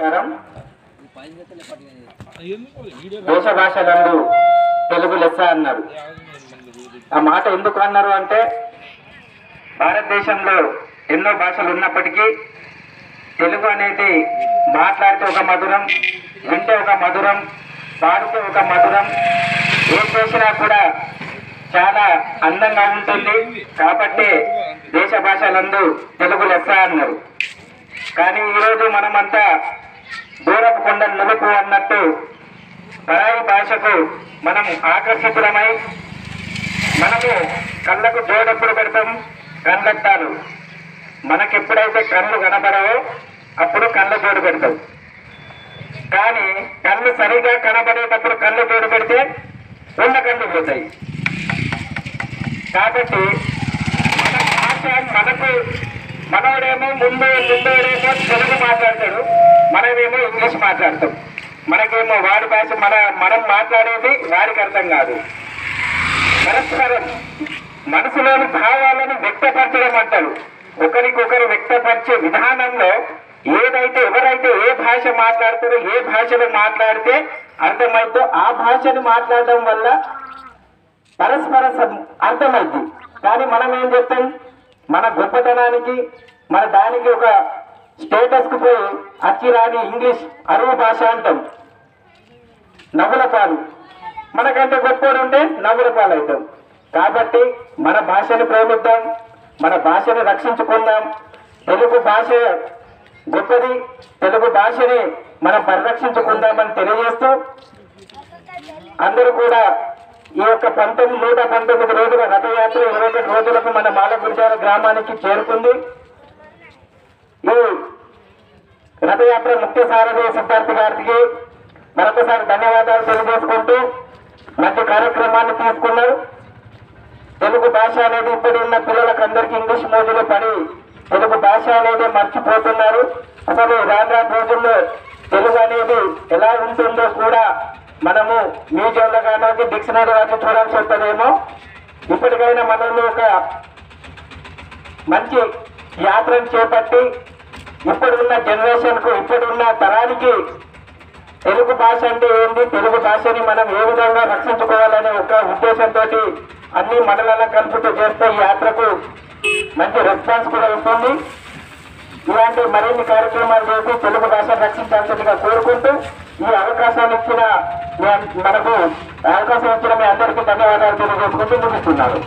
నమస్కారం. దేశ భాషలందు తెలుగు లెస్స అన్నారు. ఆ మాట ఎందుకు అన్నారు అంటే భారతదేశంలో ఎన్నో భాషలు ఉన్నప్పటికీ తెలుగు అనేది మాట్లాడితే ఒక మధురం వింటే ఒక మధురం పాడితే ఒక మధురం ఏం చేసినా కూడా చాలా అందంగా ఉంటుంది. కాబట్టి దేశ భాషలందు తెలుగు లెస్స అన్నారు. కానీ ఈరోజు మనమంతా దూరపు కొండలు నిలుపు అన్నట్టు పరాయి భాషకు మనం ఆకర్షితులమై మనము కళ్ళకు జోడెప్పుడు పెడతాం కళ్ళట్టాలు మనకెప్పుడైతే కళ్ళు కనబడవో అప్పుడు కళ్ళ జోడు పెడతాం. కానీ కళ్ళు సరిగా కనబడేటప్పుడు కళ్ళు జోడు పెడితే ఉన్న కళ్ళు పోతాయి. కాబట్టి మన భాష మనకు మనోడేమో ముందు ముందోడేమో తెలుగు మాట్లాడతాడు. మనమేమో ఇంగ్లీష్ మాట్లాడతాం. మనకేమో వాడి భాష మన మనం మాట్లాడేది వాడికి అర్థం కాదు. పరస్పరం మనసులోని భావాలను వ్యక్తపరచడం అంటారు. ఒకరికొకరు వ్యక్తపరిచే విధానంలో ఏదైతే ఎవరైతే ఏ భాష మాట్లాడతారో ఏ భాషలో మాట్లాడితే అర్థమైతే ఆ భాషను మాట్లాడడం వల్ల పరస్పర సం- అర్థమైంది కానీ మనం ఏం చెప్తాం? మన గొప్పతనానికి మన దానికి ఒక స్టేటస్కు పోయి అచ్చిరాని ఇంగ్లీష్ అరువు భాష అంటాం. నవ్వుల పాలు. మనకంటే గొప్పవాడు ఉంటే నవ్వుల పాలు అవుతాం కాబట్టి మన భాషను ప్రేమిద్దాం మన భాషను రక్షించుకుందాం. తెలుగు భాష గొప్పది తెలుగు భాషని మనం పరిరక్షించుకుందామని తెలియజేస్తూ అందరూ కూడా ఈ యొక్క పంతొమ్మిది నూట పంతొమ్మిది రోజుల రథయాత్ర ఇరవై ఒకటి రోజులకు మన మాలగురిజాల గ్రామానికి చేరుకుంది ఈ రథయాత్ర ముఖ్య సారథి సిద్ధార్థ గారికి మరొకసారి ధన్యవాదాలు తెలియజేసుకుంటూ మంచి కార్యక్రమాన్ని తీసుకున్నారు. తెలుగు భాష అనేది ఇప్పుడు ఉన్న పిల్లలకు అందరికీ ఇంగ్లీష్ మోజులు పడి తెలుగు భాష అనేది మర్చిపోతున్నారు. అసలు రాను రాను రోజుల్లో తెలుగు అనేది ఎలా ఉంటుందో కూడా మనము మ్యూజియంలో కానీ డిక్షనరీ వాటి చూడాల్సి వస్తుందేమో. ఇప్పటికైనా మనల్ని ఒక మంచి యాత్రను చేపట్టి ఇప్పుడున్న జనరేషన్కు ఇప్పుడున్న తరానికి తెలుగు భాష అంటే ఏంటి తెలుగు భాషని మనం ఏ విధంగా రక్షించుకోవాలనే ఒక ఉద్దేశంతో అన్ని మండలాల కలుపుతూ చేస్తే ఈ యాత్రకు మంచి రెస్పాన్స్ కూడా వస్తుంది. ఇలాంటి మరిన్ని కార్యక్రమాలు చేసి తెలుగు భాషను రక్షించాల్సిందిగా కోరుకుంటూ ఈ అవకాశాన్ని ఇచ్చిన మనకు అవకాశం ఇచ్చిన మీ అందరికీ ధన్యవాదాలు తెలియజేసుకుంటూ ముగిస్తున్నాను.